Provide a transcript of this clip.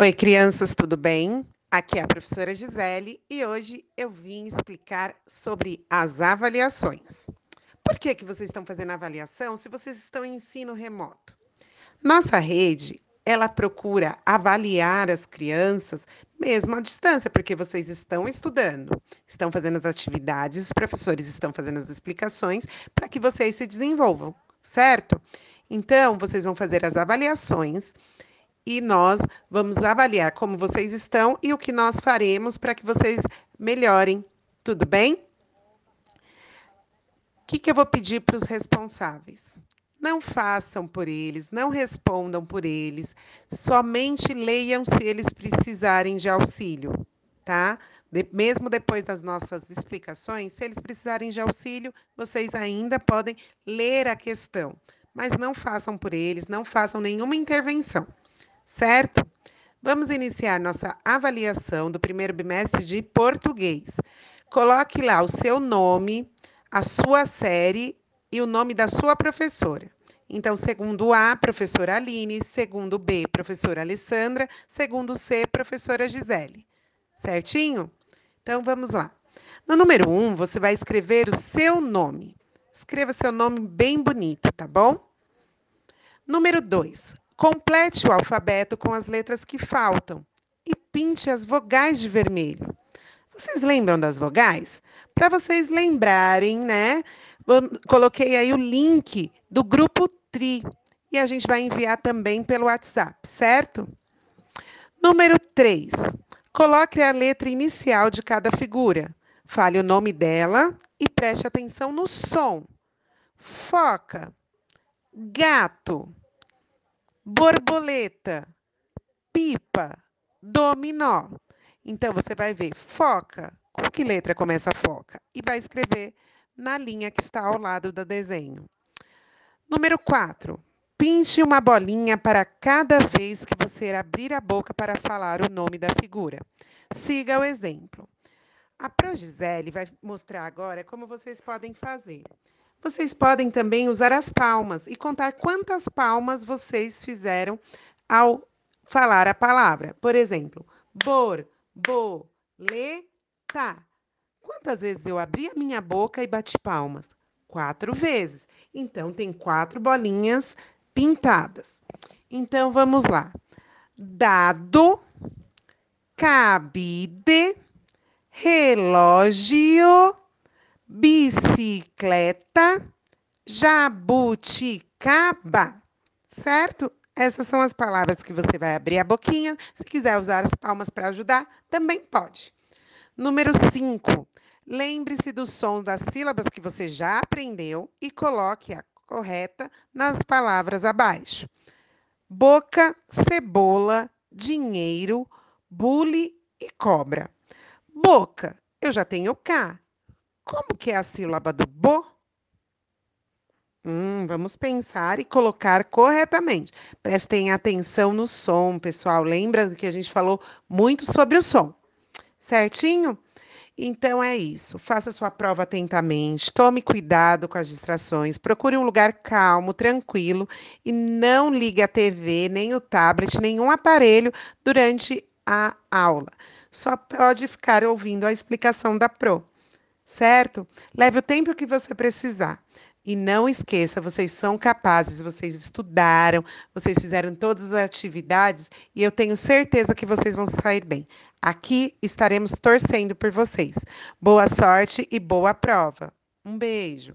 Oi, crianças, tudo bem? Aqui é a professora Gisele e hoje eu vim explicar sobre as avaliações. Por que, que vocês estão fazendo avaliação se vocês estão em ensino remoto? Nossa rede, ela procura avaliar as crianças mesmo à distância, porque vocês estão estudando, estão fazendo as atividades, os professores estão fazendo as explicações para que vocês se desenvolvam, certo? Então, vocês vão fazer as avaliações e nós vamos avaliar como vocês estão e o que nós faremos para que vocês melhorem. Tudo bem? O que, que eu vou pedir para os responsáveis? Não façam por eles, não respondam por eles, somente leiam se eles precisarem de auxílio, tá? De, mesmo depois das nossas explicações, se eles precisarem de auxílio, vocês ainda podem ler a questão, mas não façam por eles, não façam nenhuma intervenção certo? Vamos iniciar nossa avaliação do primeiro bimestre de português. Coloque lá o seu nome, a sua série e o nome da sua professora. Então, segundo A, professora Aline, segundo B, professora Alessandra, segundo C, professora Gisele. Certinho? Então, vamos lá. No número 1, um, você vai escrever o seu nome. Escreva seu nome bem bonito, tá bom? Número 2, Complete o alfabeto com as letras que faltam e pinte as vogais de vermelho. Vocês lembram das vogais? Para vocês lembrarem, né? Coloquei aí o link do grupo Tri e a gente vai enviar também pelo WhatsApp, certo? Número 3. Coloque a letra inicial de cada figura. Fale o nome dela e preste atenção no som. Foca. Gato borboleta, pipa, dominó. Então, você vai ver foca. Com que letra começa a foca? E vai escrever na linha que está ao lado do desenho. Número 4. Pinte uma bolinha para cada vez que você abrir a boca para falar o nome da figura. Siga o exemplo. A Pro Gisele vai mostrar agora como vocês podem fazer. Vocês podem também usar as palmas e contar quantas palmas vocês fizeram ao falar a palavra. Por exemplo, bor, bo, le, tá. Quantas vezes eu abri a minha boca e bati palmas? Quatro vezes. Então, tem quatro bolinhas pintadas. Então, vamos lá. Dado, cabide, relógio, bicicleta, jabuticaba, certo? Essas são as palavras que você vai abrir a boquinha. Se quiser usar as palmas para ajudar, também pode. Número 5. Lembre-se do som das sílabas que você já aprendeu e coloque a correta nas palavras abaixo. Boca, cebola, dinheiro, bule e cobra. Boca, eu já tenho K. Como que é a sílaba do bo? Hum, vamos pensar e colocar corretamente. Prestem atenção no som, pessoal. Lembra que a gente falou muito sobre o som, certinho? Então é isso. Faça sua prova atentamente, tome cuidado com as distrações, procure um lugar calmo, tranquilo e não ligue a TV, nem o tablet, nenhum aparelho durante a aula. Só pode ficar ouvindo a explicação da Pro certo? Leve o tempo que você precisar. E não esqueça, vocês são capazes, vocês estudaram, vocês fizeram todas as atividades e eu tenho certeza que vocês vão sair bem. Aqui estaremos torcendo por vocês. Boa sorte e boa prova. Um beijo.